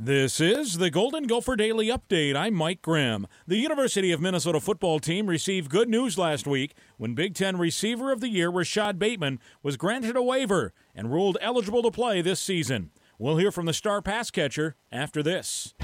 This is the Golden Gopher Daily Update. I'm Mike Grimm. The University of Minnesota football team received good news last week when Big Ten Receiver of the Year Rashod Bateman was granted a waiver and ruled eligible to play this season. We'll hear from the star pass catcher after this.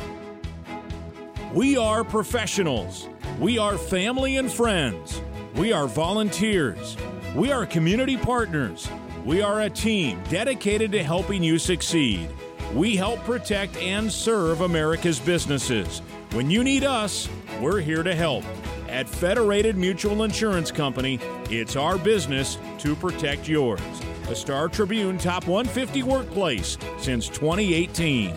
We are professionals. We are family and friends. We are volunteers. We are community partners. We are a team dedicated to helping you succeed. We help protect and serve America's businesses. When you need us, we're here to help. At Federated Mutual Insurance Company, it's our business to protect yours. A Star Tribune Top 150 workplace since 2018.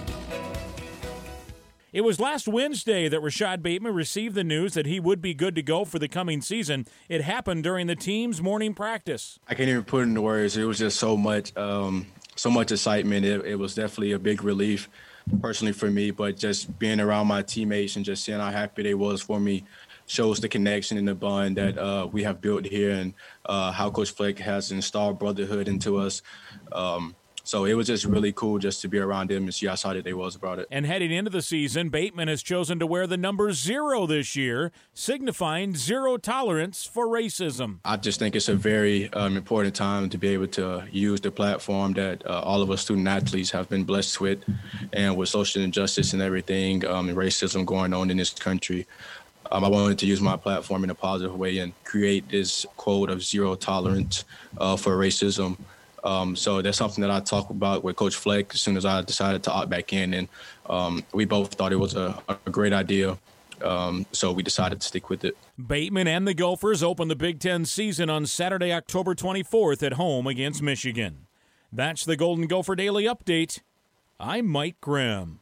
It was last Wednesday that Rashod Bateman received the news that he would be good to go for the coming season. It happened during the team's morning practice. I can't even put into words. It was just so much. Um so much excitement. It, it was definitely a big relief personally for me, but just being around my teammates and just seeing how happy they was for me shows the connection and the bond that uh, we have built here and uh, how Coach Fleck has installed brotherhood into us. Um, so it was just really cool just to be around them and see how excited they was about it. And heading into the season, Bateman has chosen to wear the number zero this year, signifying zero tolerance for racism. I just think it's a very um, important time to be able to use the platform that uh, all of us student athletes have been blessed with, and with social injustice and everything, um, and racism going on in this country. Um, I wanted to use my platform in a positive way and create this quote of zero tolerance uh, for racism um, so that's something that I talked about with Coach Fleck as soon as I decided to opt back in, and um, we both thought it was a, a great idea. Um, so we decided to stick with it. Bateman and the Gophers open the Big Ten season on Saturday, October 24th at home against Michigan. That's the Golden Gopher Daily Update. I'm Mike Grimm.